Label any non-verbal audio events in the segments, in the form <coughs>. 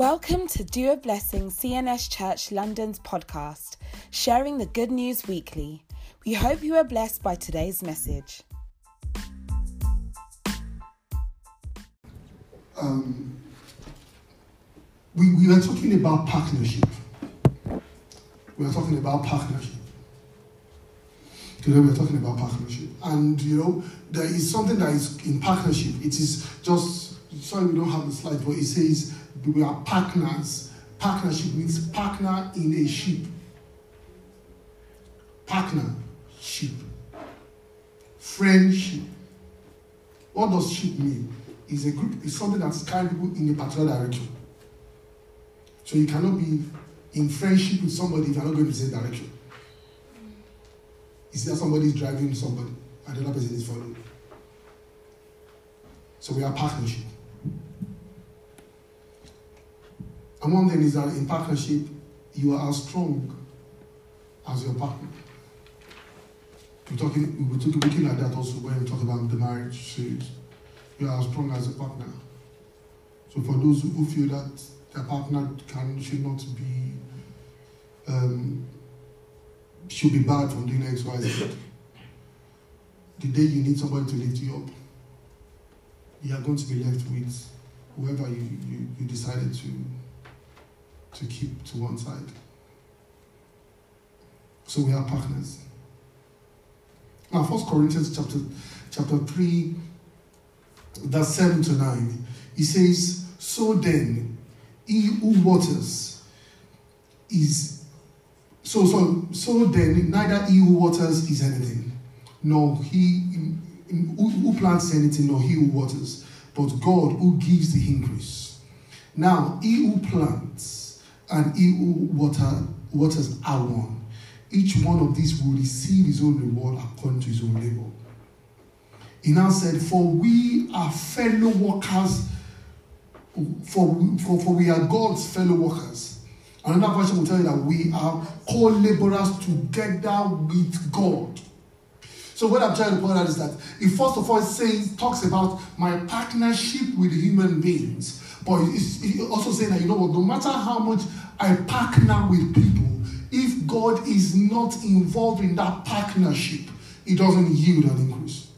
Welcome to Do a Blessing CNS Church London's podcast, sharing the good news weekly. We hope you are blessed by today's message. Um, we, we were talking about partnership. We were talking about partnership. Today we're talking about partnership. And you know, there is something that is in partnership. It is just sorry we don't have the slide, but it says we are partners. Partnership means partner in a ship. Partnership. Friendship. What does ship mean? Is a group, it's something that's carried people in a particular direction. So you cannot be in friendship with somebody if you're not going in the same direction. Is there somebody is driving somebody and the other person is following? So we are partnership. And them is that in partnership, you are as strong as your partner. We're talking, we're looking at that also when we talk about the marriage series. You are as strong as a partner. So for those who feel that their partner can should not be um, should be bad from doing X, Y, Z. The day you need somebody to lift you up, you are going to be left with whoever you, you, you decided to to keep to one side. So we are partners. Now, First Corinthians chapter chapter three, verse seven to nine, he says, "So then, he who waters is so so so then neither he who waters is anything, nor he who, who plants anything, nor he who waters, but God who gives the increase. Now he who plants and he waters are one. Each one of these will receive his own reward according to his own labor. He now said, For we are fellow workers, for, for, for we are God's fellow workers. Another version will tell you that we are co laborers together with God. So, what I'm trying to point out is that it first of all says, talks about my partnership with human beings. But it's, it's also saying that, you know what, no matter how much I partner with people, if God is not involved in that partnership, it doesn't yield an increase.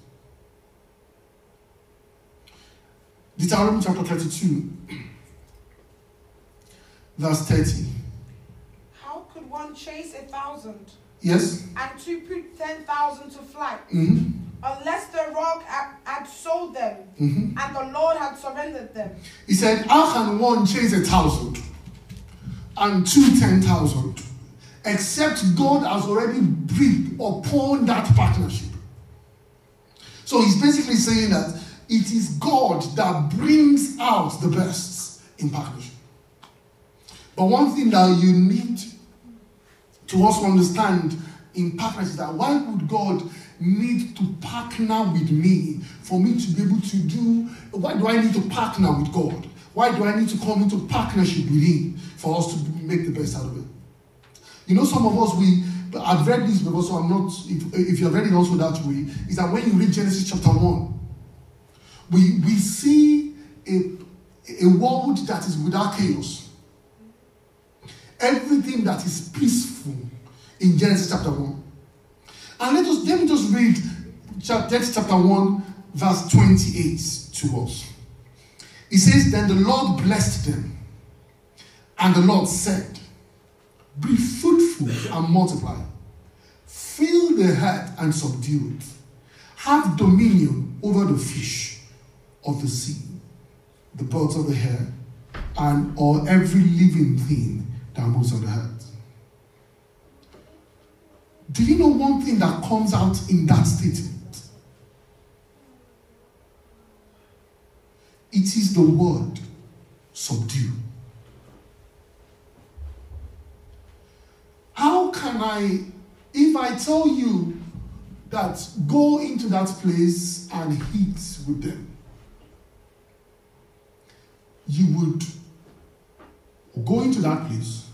Deuteronomy chapter 32, verse 30. How could one chase a thousand Yes? and two put ten thousand to flight hmm unless the rock had sold them hmm and the Lord had surrendered them? He said, How can one chase a thousand and two ten thousand except God has already breathed upon that partnership? So he's basically saying that it is God that brings out the best in partnership. But one thing that you need to also understand in partnership is that why would God need to partner with me for me to be able to do why do I need to partner with God? Why do I need to come into partnership with Him for us to make the best out of it? You know, some of us we I've read this before, so I'm not if, if you're reading also that way, is that when you read Genesis chapter 1, we we see a, a world that is without chaos. Everything that is peaceful in Genesis chapter 1. And let us let me just read Genesis chapter 1, verse 28 to us. It says, Then the Lord blessed them, and the Lord said, Be fruitful and multiply, fill the earth and subdue it, have dominion over the fish of the sea, the birds of the air, and all every living thing that moves on the earth. Do you know one thing that comes out in that statement? It is the word subdue. How can I, if I tell you that go into that place and eat with them, you would go into that place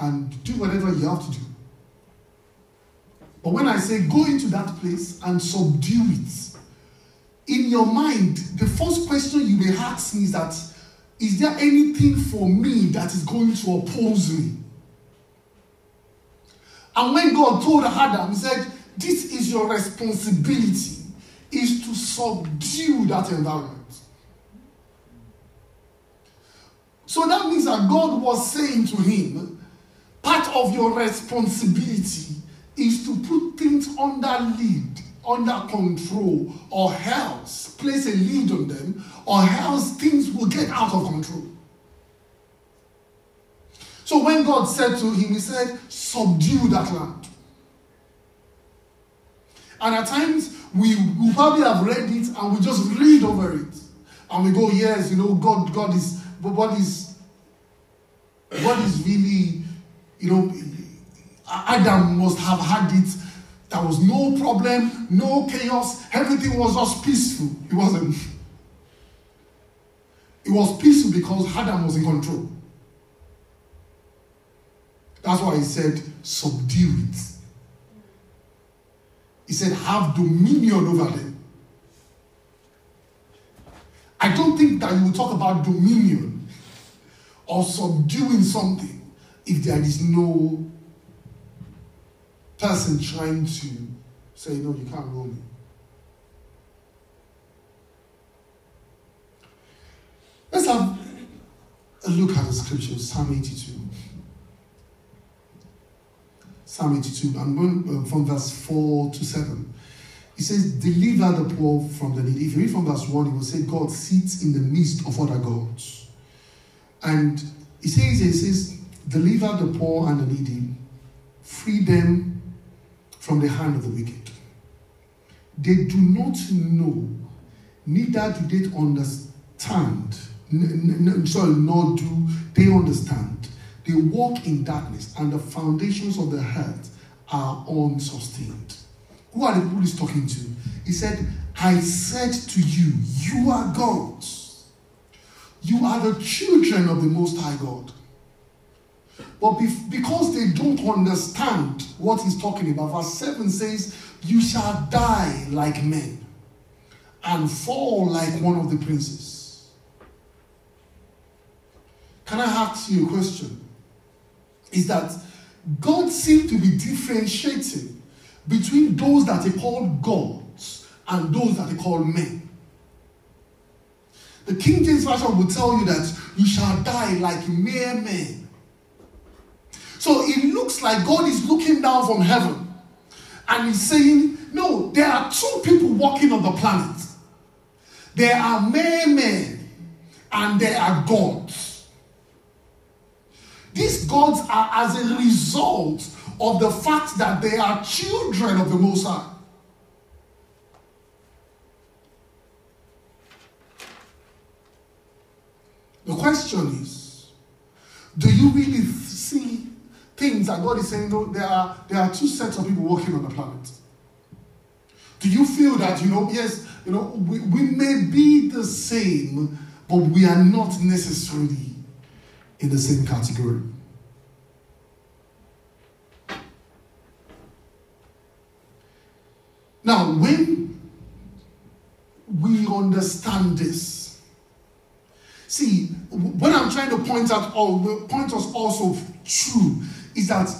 and do whatever you have to do. But when I say go into that place and subdue it, in your mind, the first question you may ask me is that Is there anything for me that is going to oppose me? And when God told Adam, He said, This is your responsibility, is to subdue that environment. So that means that God was saying to him, part of your responsibility is to put things under lead, under control, or else place a lead on them, or else things will get out of control. So when God said to him, He said, subdue that land. And at times we, we probably have read it and we just read over it. And we go, yes, you know, God, God is, but what is what is really, you know, Adam must have had it. There was no problem, no chaos, everything was just peaceful. It wasn't. It was peaceful because Adam was in control. That's why he said, subdue it. He said, have dominion over them. I don't think that you will talk about dominion or subduing something if there is no person trying to say, no, you can't rule me. Let's have a look at the scriptures, Psalm 82. Psalm 82, I'm going uh, from verse 4 to 7. He says, Deliver the poor from the needy. If you read from verse 1, he will say, God sits in the midst of other gods. And he says, he says, Deliver the poor and the needy, free them from the hand of the wicked. They do not know, neither do they understand. N- n- sorry, nor do they understand. They walk in darkness, and the foundations of the earth are unsustained. Who are the people he's talking to? He said, I said to you, you are gods. You are the children of the Most High God. But because they don't understand what he's talking about, verse 7 says, You shall die like men and fall like one of the princes. Can I ask you a question? Is that God seems to be differentiating between those that he called gods and those that he called men. The King James Version will tell you that you shall die like mere men. So it looks like God is looking down from heaven and he's saying, No, there are two people walking on the planet. There are mere men and there are gods. These gods are as a result of the fact that they are children of the Most High. The question is do you really see things that God is saying? No, there are, there are two sets of people walking on the planet. Do you feel that, you know, yes, you know, we, we may be the same, but we are not necessarily in the same category? Now, when we understand this, see, what I'm trying to point out, or point us also true, is that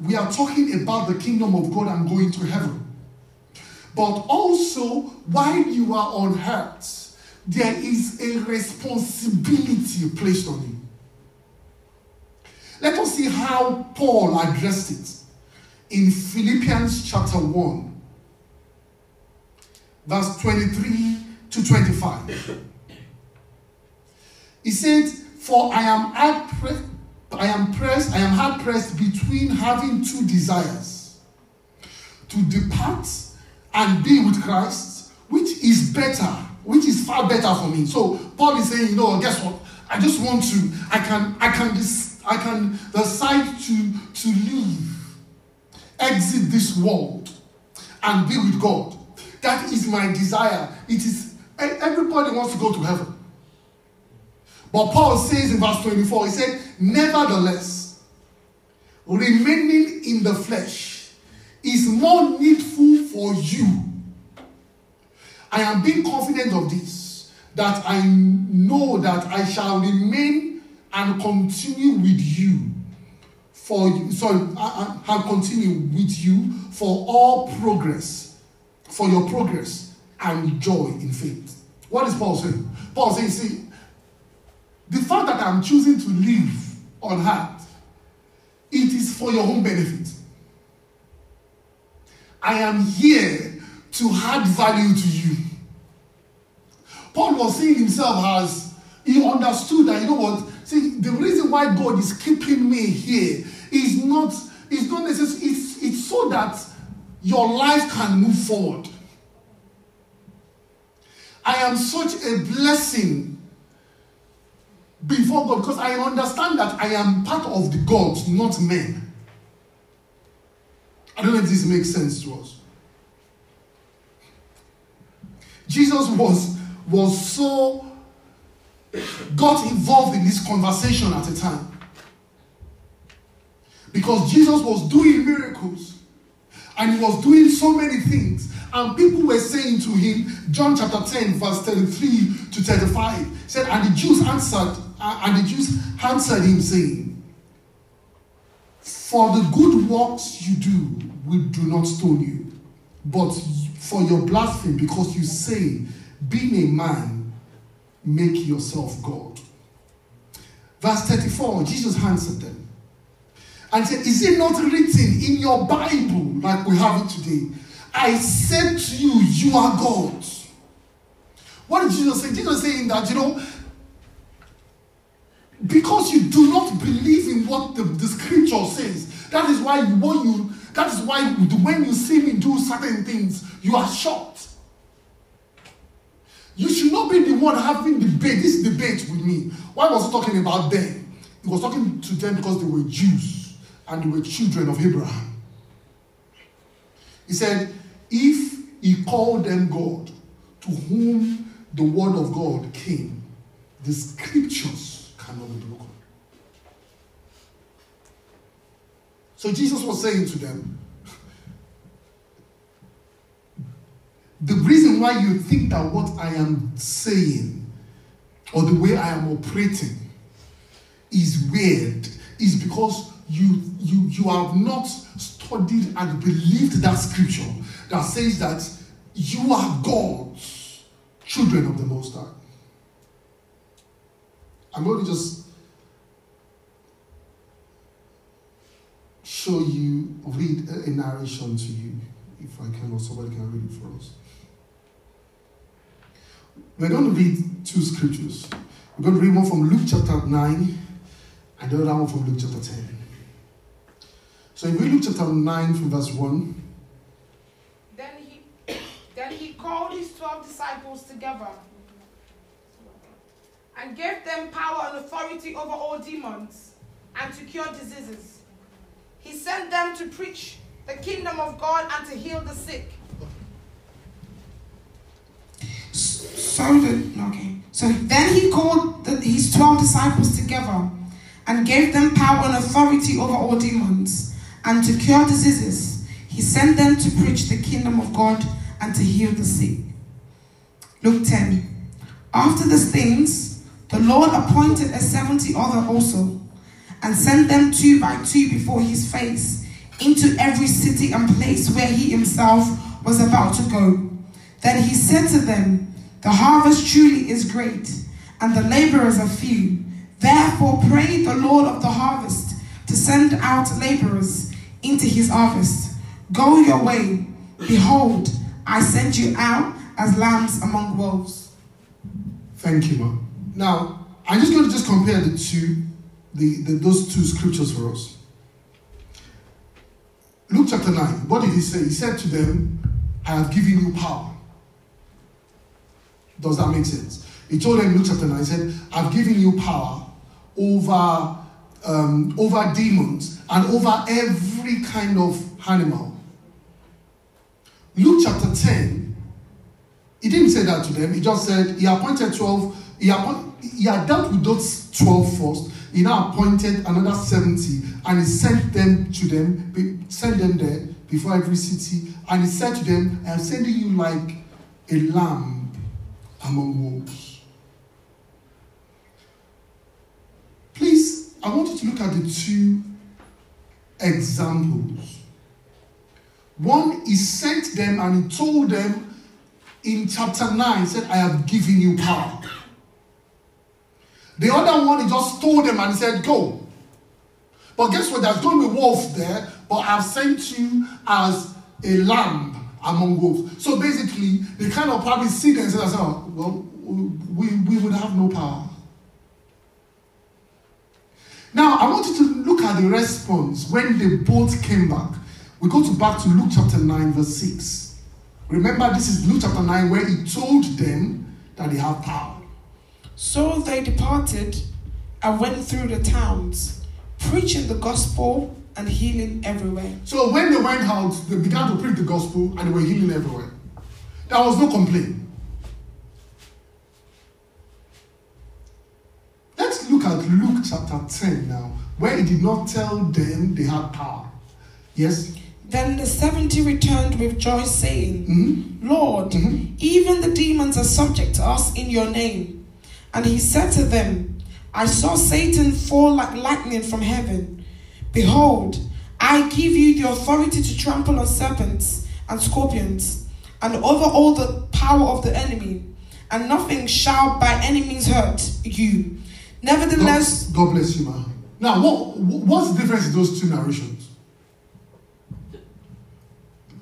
we are talking about the kingdom of God and going to heaven. But also, while you are on earth, there is a responsibility placed on you. Let us see how Paul addressed it in Philippians chapter 1 verse 23 to 25. He said, For I am at pressed, I am pressed, I am hard pressed between having two desires to depart and be with Christ, which is better, which is far better for me. So Paul is saying, you know, guess what? I just want to, I can, I can, I can decide to to leave, exit this world, and be with God. That is my desire. It is everybody wants to go to heaven. But Paul says in verse 24, he said, Nevertheless, remaining in the flesh is more needful for you. I am being confident of this, that I know that I shall remain and continue with you for sorry, I, I, I'll continue with you for all progress, for your progress and joy in faith. What is Paul saying? Paul saying, see, the fact that I'm choosing to live on earth, it is for your own benefit. I am here to add value to you. Paul was seeing himself as he understood that, you know what? See, the reason why God is keeping me here is not, is not necessary, it's, it's so that your life can move forward. I am such a blessing before God because I understand that I am part of the gods, not men. I don't know if this makes sense to us. Jesus was, was so got involved in this conversation at a time. Because Jesus was doing miracles and he was doing so many things. And people were saying to him, John chapter 10, verse 33 to 35, said, And the Jews answered, and the Jews answered him, saying, For the good works you do, we do not stone you, but for your blasphemy, because you say, Being a man, make yourself God. Verse 34, Jesus answered them and said, Is it not written in your Bible, like we have it today? I said to you, You are God. What did Jesus say? Jesus saying that, you know, because you do not believe in what the, the scripture says, that is why you, when you that is why when you see me do certain things, you are shocked. You should not be the one having debate, this debate with me. Why was he talking about them? He was talking to them because they were Jews and they were children of Abraham. He said, if he called them God, to whom the word of God came, the scriptures So Jesus was saying to them, the reason why you think that what I am saying or the way I am operating is weird is because you you you have not studied and believed that scripture that says that you are God's children of the Most High. I'm going to just show you, read a, a narration to you, if I can, or somebody can read it for us. We're going to read two scriptures. We're going to read one from Luke chapter 9 and the other one from Luke chapter 10. So if we Luke chapter 9 from verse 1. Then he, <coughs> then he called his twelve disciples together and gave them power and authority over all demons and to cure diseases. He sent them to preach the kingdom of God and to heal the sick. So the, okay. So then he called the, his twelve disciples together and gave them power and authority over all demons and to cure diseases. He sent them to preach the kingdom of God and to heal the sick. Luke 10. After these things, the Lord appointed a seventy other also, and sent them two by two before his face into every city and place where he himself was about to go. Then he said to them, The harvest truly is great, and the laborers are few. Therefore, pray the Lord of the harvest to send out laborers into his harvest. Go your way. Behold, I send you out as lambs among wolves. Thank you, ma'am. Now, I'm just going to just compare the two, the, the those two scriptures for us. Luke chapter 9, what did he say? He said to them, I have given you power. Does that make sense? He told them Luke chapter 9, he said, I've given you power over, um, over demons and over every kind of animal. Luke chapter 10, he didn't say that to them. He just said he appointed 12. He, appoint, he had dealt with those 12 first. He now appointed another 70 and he sent them to them, sent them there before every city. And he said to them, I am sending you like a lamb among wolves. Please, I want you to look at the two examples. One, he sent them and he told them in chapter 9, he said, I have given you power. The other one, he just told them and said, Go. But guess what? There's going to be wolves there, but I've sent you as a lamb among wolves. So basically, they kind of probably see them and say, oh, Well, we, we would have no power. Now, I want you to look at the response when they both came back. We go to back to Luke chapter 9, verse 6. Remember, this is Luke chapter 9 where he told them that they have power. So they departed and went through the towns, preaching the gospel and healing everywhere. So when they went out, they began to preach the gospel and they were healing everywhere. There was no complaint. Let's look at Luke chapter 10 now, where he did not tell them they had power. Yes? Then the seventy returned with joy, saying, Mhm. Lord, Mhm. even the demons are subject to us in your name. And he said to them, I saw Satan fall like lightning from heaven. Behold, I give you the authority to trample on serpents and scorpions, and over all the power of the enemy, and nothing shall by any means hurt you. Nevertheless, God, God bless you, man. Now, what, what's the difference in those two narrations?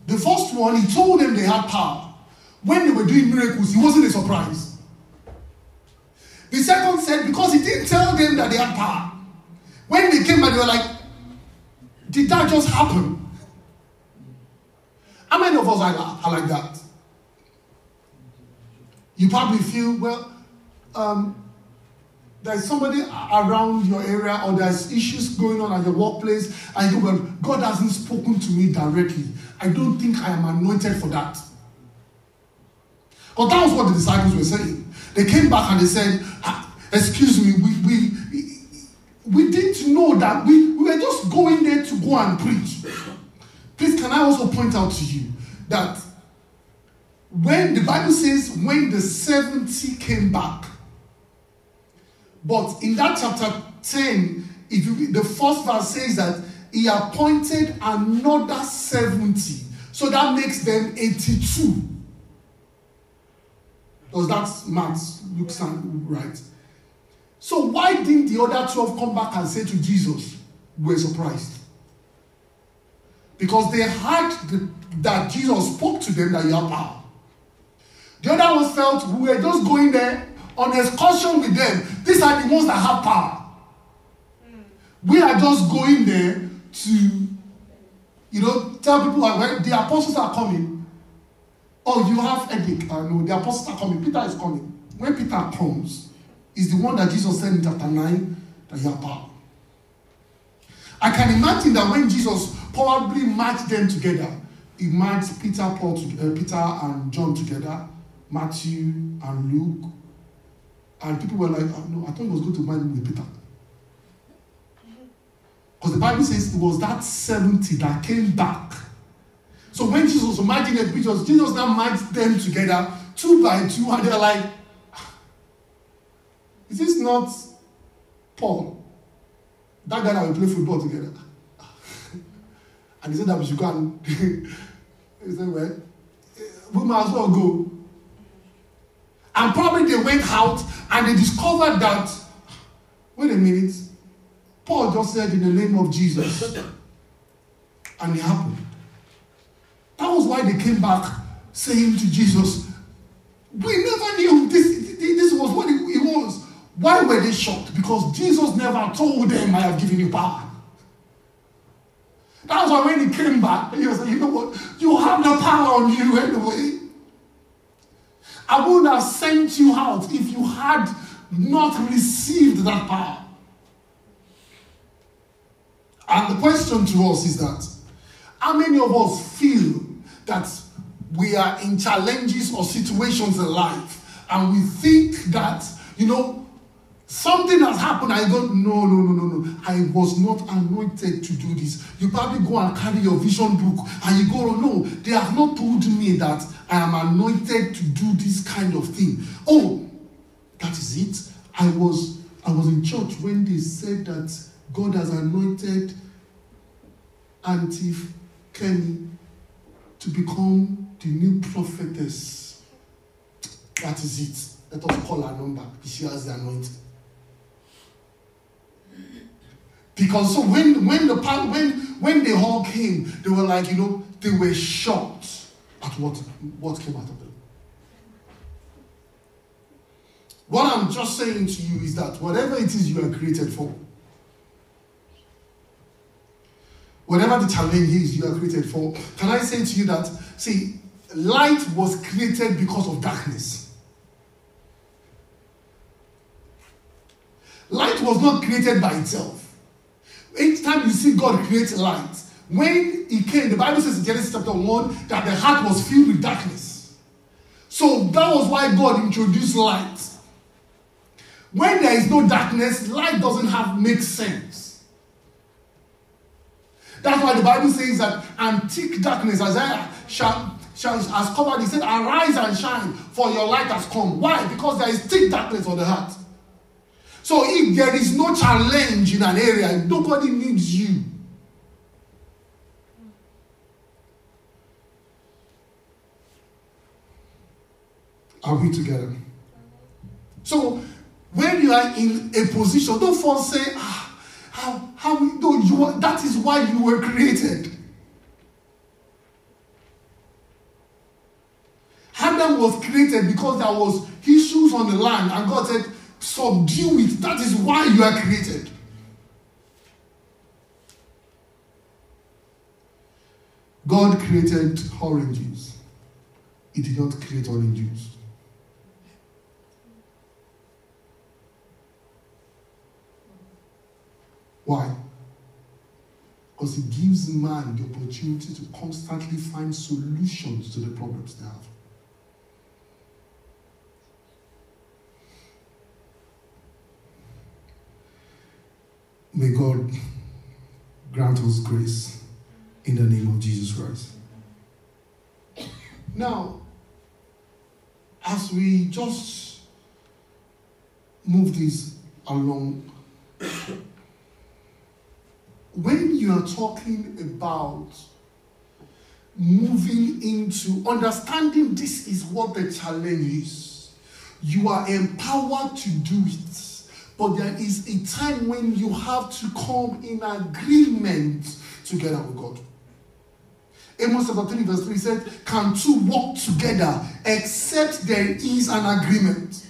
The first one, he told them they had power. When they were doing miracles, it wasn't a surprise. The second said, because he didn't tell them that they had power. When they came back, they were like, did that just happen? How many of us are, like that? You probably feel, well, um, there's somebody around your area or there's issues going on at your workplace and you go, well, God hasn't spoken to me directly. I don't think I am anointed for that. But that was what the disciples were saying. They came back and they said, excuse me, we, we, we didn't know that. We, we were just going there to go and preach. Please, can I also point out to you that when the Bible says, when the 70 came back, but in that chapter 10, if you, the first verse says that he appointed another 70. So that makes them 82. Does that math look sound right? So why didn't the other 12 come back and say to Jesus, we're surprised? Because they heard the, that Jesus spoke to them that you have power. The other ones felt we were just going there on excursion with them. These are the ones that have power. Hmm. We are just going there to, you know, tell people that the apostles are coming, oh, you have headache. Uh, no, the apostles are coming. Peter is coming. When Peter comes, is the one that Jesus said in chapter 9 that you have power. I can imagine that when Jesus probably matched them together, he matched Peter, Paul, uh, Peter and John together, Matthew and Luke, and people were like, oh, no, I thought he was going to marry with Peter. Because the Bible says it was that 70 that came back. So when Jesus was marching the pictures, Jesus now marched them together, two by two, and they're like, is this not Paul? That guy that we play football together. <laughs> and he said that we should go and <laughs> he said, well, we might as well go. And probably they went out and they discovered that, wait a minute, Paul just said in the name of Jesus. And it happened. That was why they came back saying to Jesus, We never knew this, this was what it was. Why were they shocked? Because Jesus never told them, I have given you power. That's why when he came back, he was like, You know what? You have the power on you anyway. I would have sent you out if you had not received that power. And the question to us is that how many of us feel that we are in challenges or situations in life and we think that, you know, something has happened you go, no, no, no, no, no, I was not anointed to do this. You probably go and carry your vision book and you go, oh, no, they have not told me that I am anointed to do this kind of thing. Oh, that is it. I was I was in church when they said that God has anointed Auntie Kenny to become the new prophetess. That is it. Let us call her number. She has the anointing. Because so when when the when when they all came, they were like, you know, they were shocked at what what came out of them. What I'm just saying to you is that whatever it is you are created for, whatever the challenge is you are created for, can I say to you that, see, light was created because of darkness. Light was not created by itself. Each time you see God create light, when he came, the Bible says in Genesis chapter 1 that the heart was filled with darkness. So that was why God introduced light. When there is no darkness, light doesn't have make sense. That's why the Bible says that antique darkness, Isaiah shall, shall, has covered. He said, Arise and shine, for your light has come. Why? Because there is thick darkness on the heart. So if there is no challenge in an area, nobody needs you. Are we together? So when you are in a position, don't first say, ah, how, how, you are, that is why you were created. Adam was created because there was issues on the land, and God said, subdue it. That is why you are created. God created oranges. He did not create orange Why? Because it gives man the opportunity to constantly find solutions to the problems they have. May God grant us grace in the name of Jesus Christ. Now, as we just move this along, when you are talking about moving into understanding this is what the challenge is, you are empowered to do it. But there is a time when you have to come in agreement together with God. Amos chapter 3, verse 3 said, Can two walk together except there is an agreement?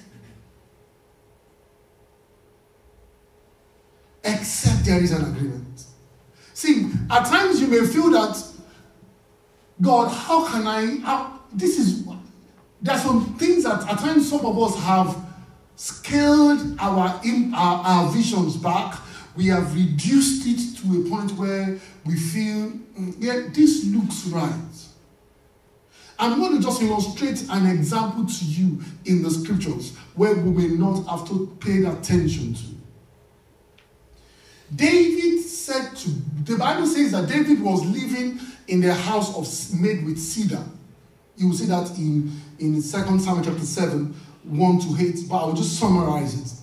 Except there is an agreement. See, at times you may feel that, God, how can I? How, this is, there are some things that at times some of us have scaled our, our, our visions back. We have reduced it to a point where we feel, mm, yeah, this looks right. I'm going to just illustrate an example to you in the scriptures where we may not have to pay attention to. David said to, the Bible says that David was living in the house of made with cedar. You will see that in, in 2 Samuel chapter 7, 1 to 8, but I will just summarize it.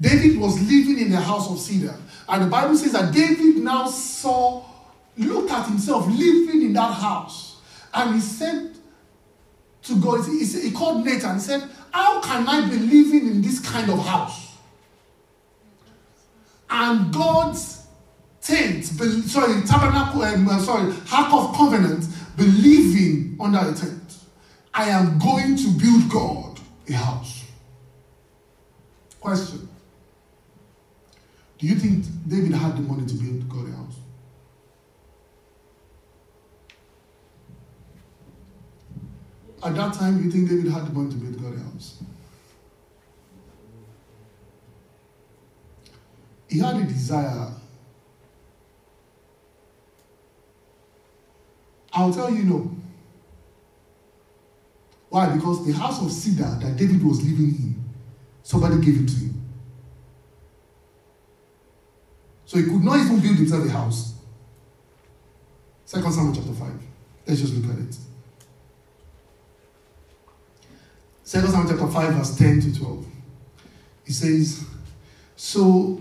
David was living in the house of cedar. And the Bible says that David now saw, looked at himself living in that house. And he said to God, he, he called Nathan and said, How can I be living in this kind of house? And God's tent, sorry, tabernacle, um, sorry, Ark of Covenant, believing under a tent. I am going to build God a house. Question Do you think David had the money to build God a house? At that time, you think David had the money to build God a house? He had a desire. I'll tell you no. Why? Because the house of cedar that David was living in, somebody gave it to him. So he could not even build himself a house. Second Samuel chapter 5. Let's just look at it. Second Samuel chapter 5, verse 10 to 12. He says, So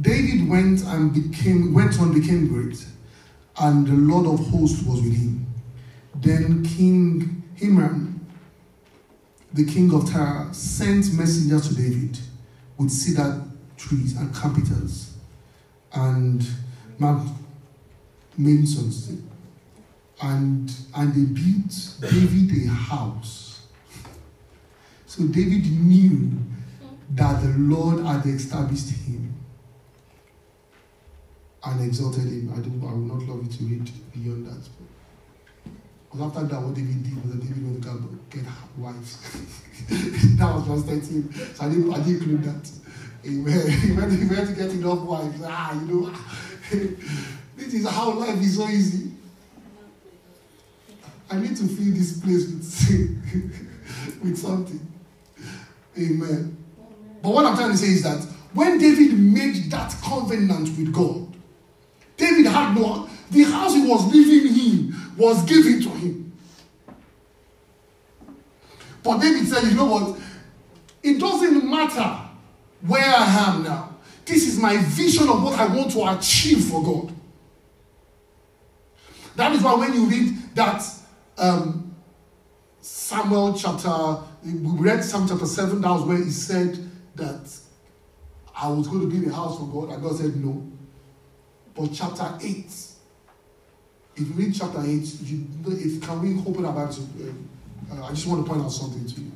David went and became went on became great, and the Lord of hosts was with him. Then King Hiram, the king of Tyre, sent messengers to David with cedar trees and carpenters and Masons. And and they built David a house. So David knew that the Lord had established him and exalted him. I don't I will not love you to read beyond that. Because after that, what David did was that David went to go get wives. <laughs> that was verse 13. So I didn't, I didn't include that. Amen. He went, he went to get enough wives. Ah, you know, <laughs> this is how life is so easy. I need to fill this place with, <laughs> with something. Amen. But what I'm trying to say is that when David made that covenant with God, David had no, the house he was living in was given to him. But David said, you know what? It doesn't matter where I am now. This is my vision of what I want to achieve for God. That is why when you read that um, Samuel chapter, we read Psalm chapter 7, that was where he said that I was going to build a house for God, and God said no. But chapter 8, if you read chapter 8, you, if can we open our Bible to, uh, I just want to point out something to you.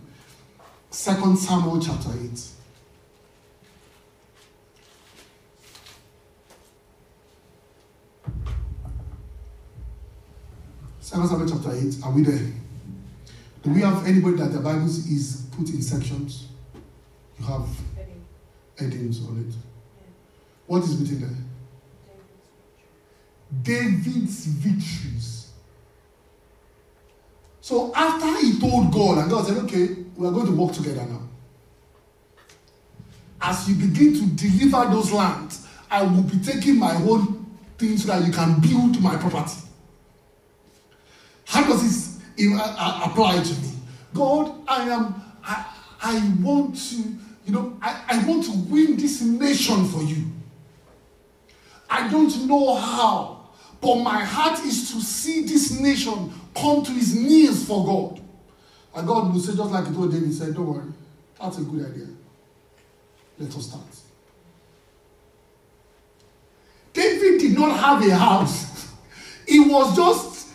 Second Samuel chapter 8. Second Samuel chapter 8. Are we there? Do we have anybody that the Bible is put in sections? You have headings on it. What is written there? David's victories. So after he told God, and God said, Okay, we are going to work together now. As you begin to deliver those lands, I will be taking my own things so that you can build my property. How does this uh, uh, apply to me? God, I am, I, I want to, you know, I, I want to win this nation for you. I don't know how, but my heart is to see this nation come to his knees for God. And God will say, just like he told David, said, Don't worry, that's a good idea. Let us start. David did not have a house, he was just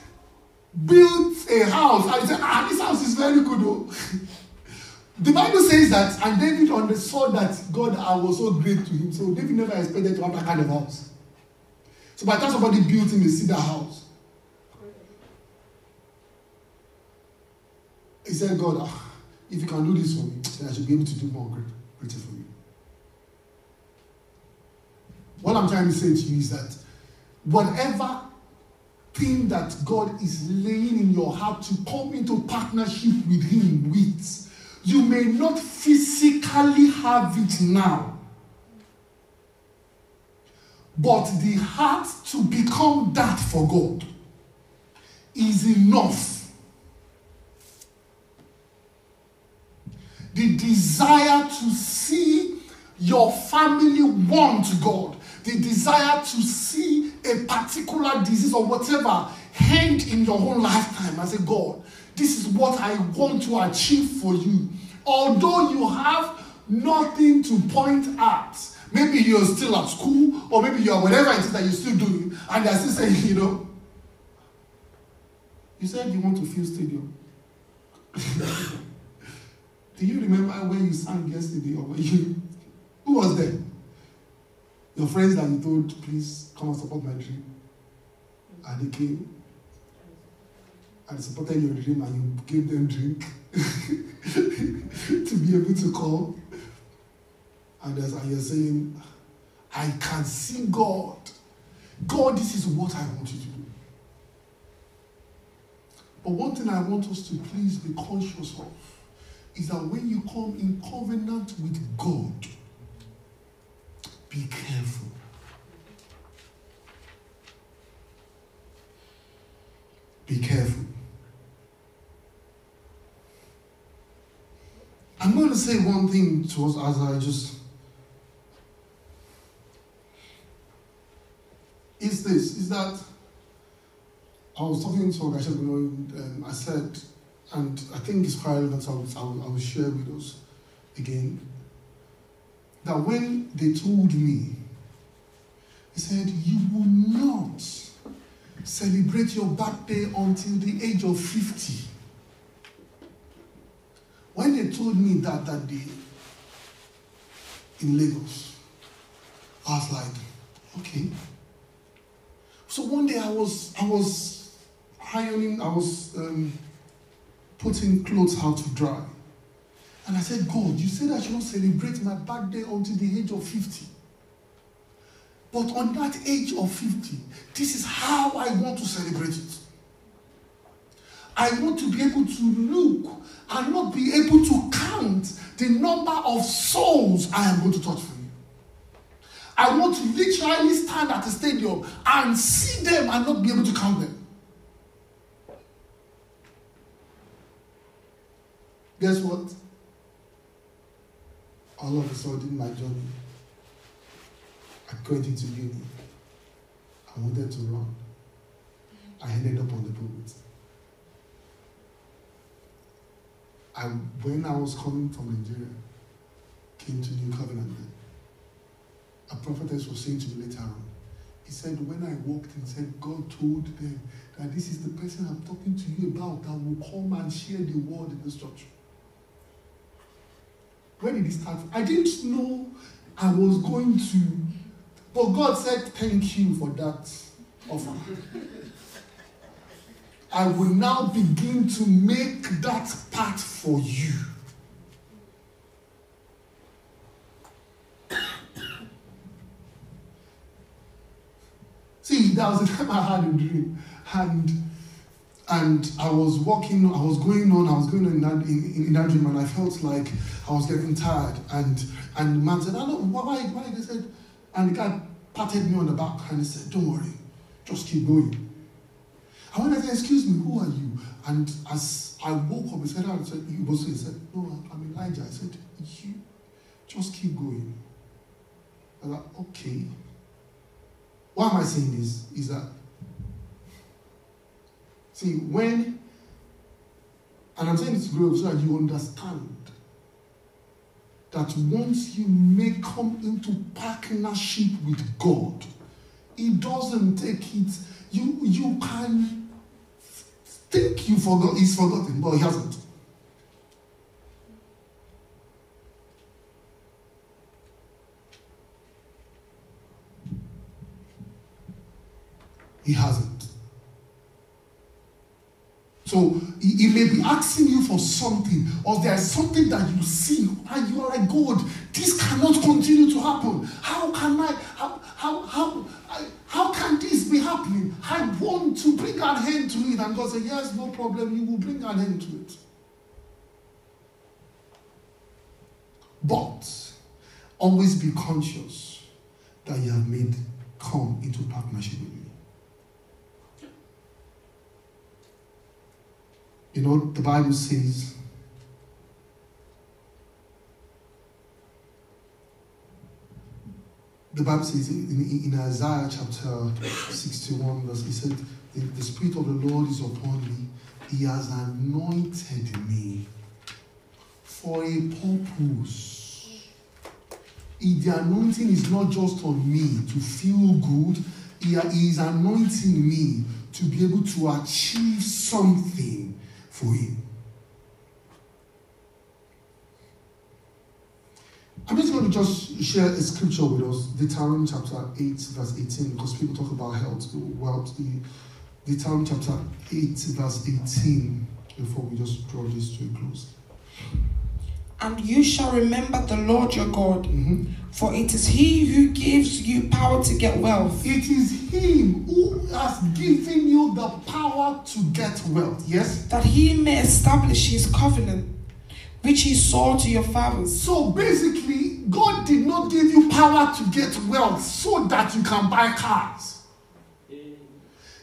built a house. And he said, Ah, this house is very good. Though. <laughs> the Bible says that, and David understood that God was so great to him. So David never expected to have that kind of house. So by the time somebody built him a cedar house, he said, God, ah, if you can do this for me, then I should be able to do more great, greater for you. What I'm trying to say to you is that whatever thing that God is laying in your heart to come into partnership with Him with, you may not physically have it now. But the heart to become that for God is enough. The desire to see your family want God, the desire to see a particular disease or whatever hand in your own lifetime and say, God, this is what I want to achieve for you. Although you have nothing to point at, maybe you're still at school, or maybe you're whatever it is that you're still doing, and they're still saying, you know, you said you want to fill stadium. <laughs> Do you remember when you sang yesterday, or when you, who was there? Your friends that you told, please come and support my dream. And they came and supported your dream and you gave them drink <laughs> to be able to come. And as you're saying, I can see God. God, this is what I want you to do. But one thing I want us to please be conscious of is that when you come in covenant with God, be careful. Be careful. I'm going to say one thing to us as I just. Is this, is that I was talking to Ogasha and um, I said, and I think it's quite relevant, I will, I, will, I will share with us again, that when they told me, he said, You will not celebrate your birthday until the age of 50. When they told me that that day in Lagos, I was like, okay. So one day I was I was ironing, I was um, putting clothes out to dry. And I said, God, you said I should not celebrate my birthday until the age of 50. But on that age of 50, this is how I want to celebrate it. I want to be able to look and not be able to count the number of souls I am going to touch. I want to literally stand at the stadium and see them and not be able to count them. Guess what? All of a sudden, my journey, I went into uni. I wanted to run. I ended up on the pulpit. I, when I was coming from Nigeria, came to New Covenant a prophetess was saying to me later on, he said, when I walked in, said, God told them that this is the person I'm talking to you about that will come and share the word in this church. When did it start? I didn't know I was going to, but God said, thank you for that offer. I will now begin to make that part for you. See, there was a time I had a dream, and and I was walking, I was going on, I was going on in that, in, in that dream, and I felt like I was getting tired. And and the man said, "I know why, why?" They said, and the guy patted me on the back and he said, "Don't worry, just keep going." I went and said, Excuse me, who are you? And as I woke up, he said, I said, he was he said, No, I'm Elijah. I said, You just keep going. I was like, okay. Why am I saying this? Is that see when and I'm saying this to so that you understand that once you may come into partnership with God, it doesn't take it. You you can think you forgot he's forgotten, but he hasn't. He hasn't. So he, may be asking you for something, or there's something that you see, and you are like, God, this cannot continue to happen. How can I? How how how how can this be happening? I want to bring an end to it, and God said, Yes, no problem. You will bring an end to it. But always be conscious that you have made come into partnership with me. You know, the Bible says, the Bible says in, in Isaiah chapter 61, verse, he said, the, the Spirit of the Lord is upon me. He has anointed me for a purpose. If the anointing is not just on me to feel good, he, he is anointing me to be able to achieve something for him. I'm just going to just share a scripture with us, Deuteronomy chapter 8, verse 18, because people talk about health. The Deuteronomy chapter 8, verse 18, before we just draw this to a close. And you shall remember the Lord your God, Mhm. for it is He who gives you power to get wealth, It is Him who has given you the power to get wealth. Yes? that He may establish His covenant, which He swore to your fathers. So basically, God did not give you power to get wealth so that you can buy cars.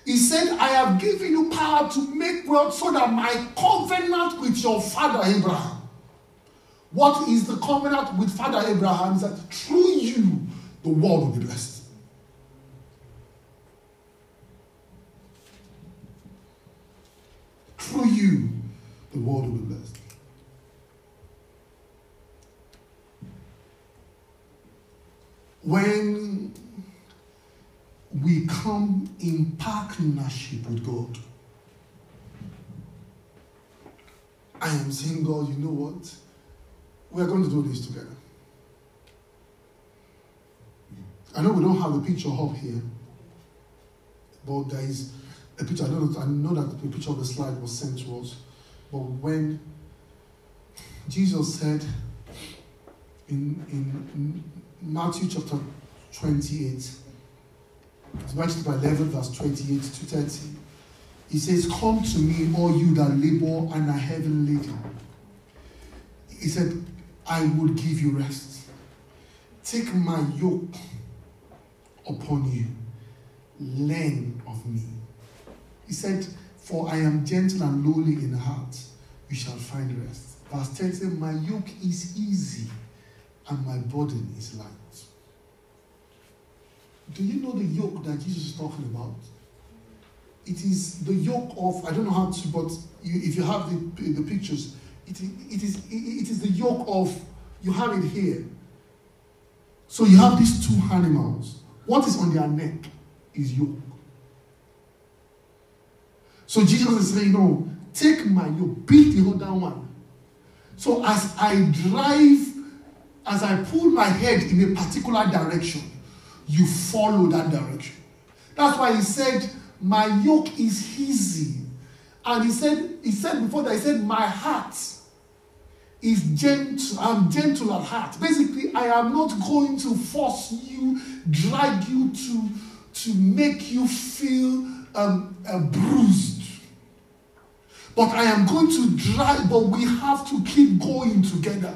He said, I have given you power to make wealth so that my covenant with your father Abraham what is the covenant with Father Abraham is that through you, the world will be blessed. Through you, the world will be blessed. When we come in partnership with God, I am saying, God, you know what? We are going to do this together. I know we don't have a picture up here, but there is a picture. I know that, I know that the picture of the slide was sent to us. But when Jesus said in, in Matthew chapter 28, it's Matthew chapter 11, verse 28 to 30, he says, Come to me, all you that labor and are heavy laden. He said, I will give you rest. Take my yoke upon you. Learn of me. He said, For I am gentle and lowly in heart, you shall find rest. Verse 10 says, My yoke is easy and my burden is light. Do you know the yoke that Jesus is talking about? It is the yoke of, I don't know how to, but if you have the, the pictures, it, it, is, it is the yoke of, you have it here. So you have these two animals. What is on their neck is yoke. So Jesus is saying, No, take my yoke, beat the other one. So as I drive, as I pull my head in a particular direction, you follow that direction. That's why he said, My yoke is easy. And he said, he said before that, he said, My heart is gentle. I'm gentle at heart. Basically, I am not going to force you, drag you to, to make you feel um, uh, bruised. But I am going to drive, but we have to keep going together.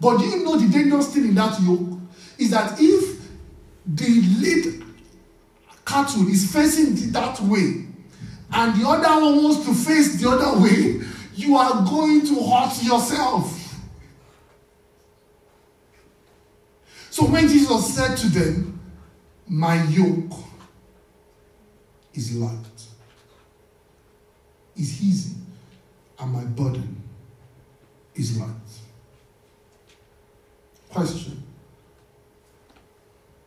But you know the dangerous thing in that yoke is that if the lead cattle is facing that way and the other one wants to face the other <laughs> way, you are going to hurt yourself. So when Jesus said to them, My yoke is light, is easy, and my burden is light. Question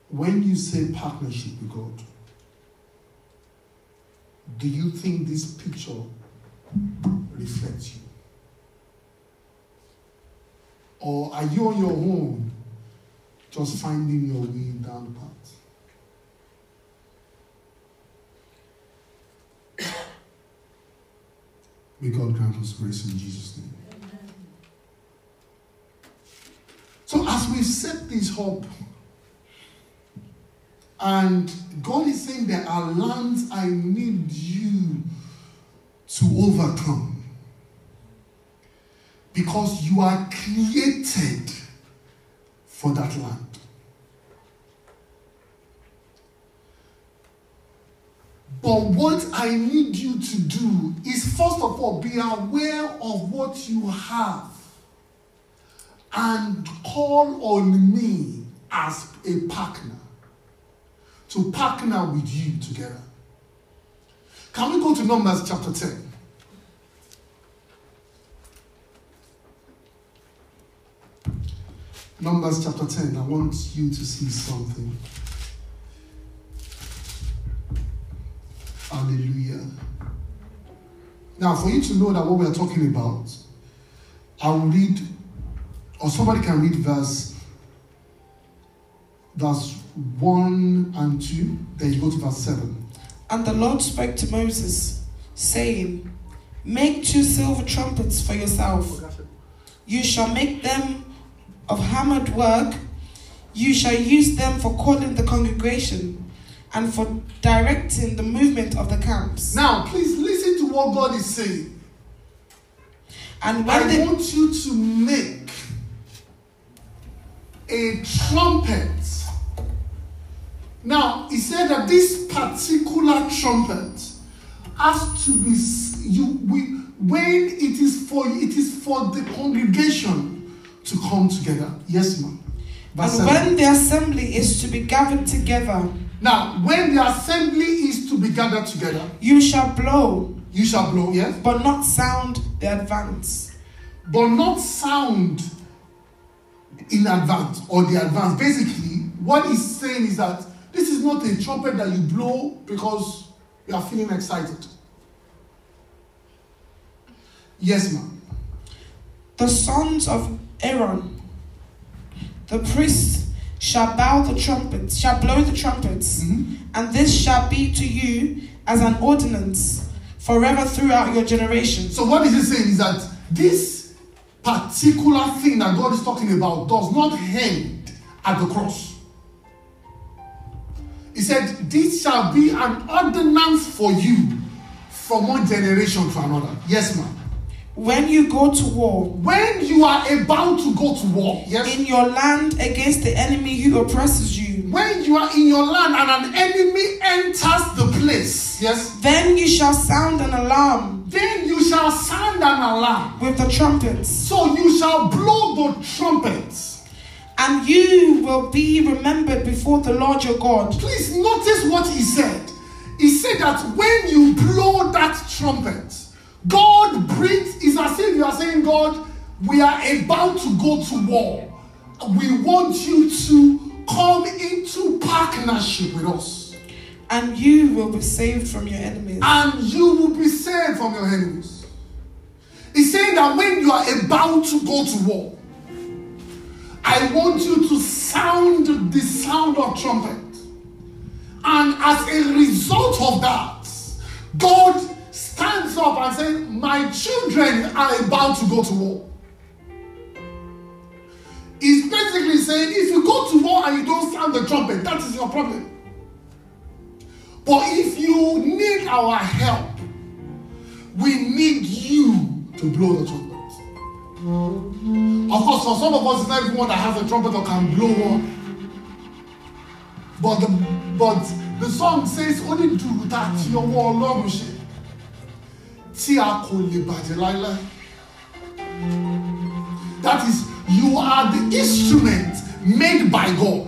When you say partnership with God, do you think this picture reflects you? Or are you on your own just finding your way down the path? May God grant us grace in Jesus' name. So, as we set this up, and God is saying there are lands I need you to overcome. Because you are created for that land. But what I need you to do is first of all be aware of what you have and call on me as a partner to partner with you together. Can we go to Numbers chapter 10? Numbers chapter 10. I want you to see something. Hallelujah. Now, for you to know that what we are talking about, I will read, or somebody can read verse, verse 1 and 2. Then you go to verse 7. And the Lord spoke to Moses, saying, Make two silver trumpets for yourself. You shall make them of hammered work. You shall use them for calling the congregation and for directing the movement of the camps. Now, please listen to what God is saying. And when I they, want you to make a trumpet. Now, he said that this particular trumpet has to be you we when it is for it is for the congregation to come together. Yes, ma'am. And seven. when the assembly is to be gathered together, Now, when the assembly is to be gathered together, you shall blow, you shall blow, yes, but not sound the advance. but not sound in advance or the advance. Basically, what he's saying is that this is not a trumpet that you blow because you are feeling excited. Yes, ma'am. The sons of Aaron, the priests, shall bow the trumpets, shall blow the trumpets, Mhm. and this shall be to you as an ordinance forever throughout your generations. So what is he saying is that this particular thing that God is talking about does not end at the cross. He said, This shall be an ordinance for you from one generation to another. Yes, ma'am. When you go to war When you are about to go to war, yes, in your land against the enemy who oppresses you, when you are in your land and an enemy enters the place, yes, then you shall sound an alarm then you shall sound an alarm. with the trumpets, So you shall blow the trumpets. and you will be remembered before the Lord your God. Please notice what he said. He said that when you blow that trumpet, God breathes. It's as if you are saying, God, we are about to go to war. We want you to come into partnership with us. And you will be saved from your enemies. And you will be saved from your enemies. He's saying that when you are about to go to war, I want you to sound the sound of trumpet. And as a result of that, God stands up and says, My children are about to go to war. He's basically saying, if you go to war and you don't sound the trumpet, that is your problem. But if you need our help, we need you to blow the trumpet. Of course, for some of us, it's not everyone that has a trumpet or can blow one. But the but the song says only do that your Ọlọ́run ṣe tí a kò lè bàjẹ́ láíláí. That is, you are the instrument made by God.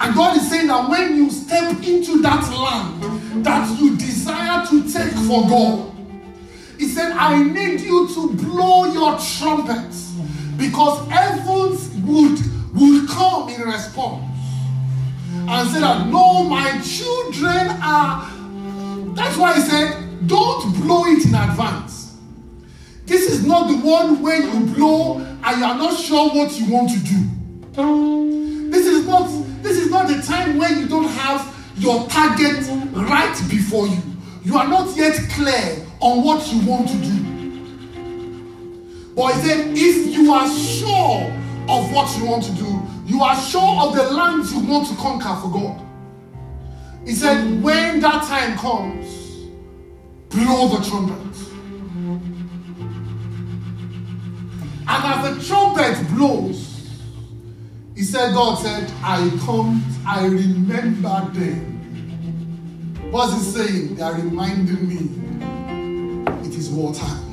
And God is saying that when you step into that land that you desire to take for God, He said, I need you to blow your trumpets because heavens would, would come in response and say that, No, my children are. That's why He said, Don't blow it in advance. This is not the one where you blow and you are not sure what you want to do. This is not this is not the time where you don't have your target right before you. You are not yet clear on what you want to do. But he said, if you are sure of what you want to do, you are sure of the lands you want to conquer for God. He said, when that time comes, blow the trumpet. And as the trumpet blows, he said, God said, I come, I remember them. What's he saying? They are reminding me it is war time.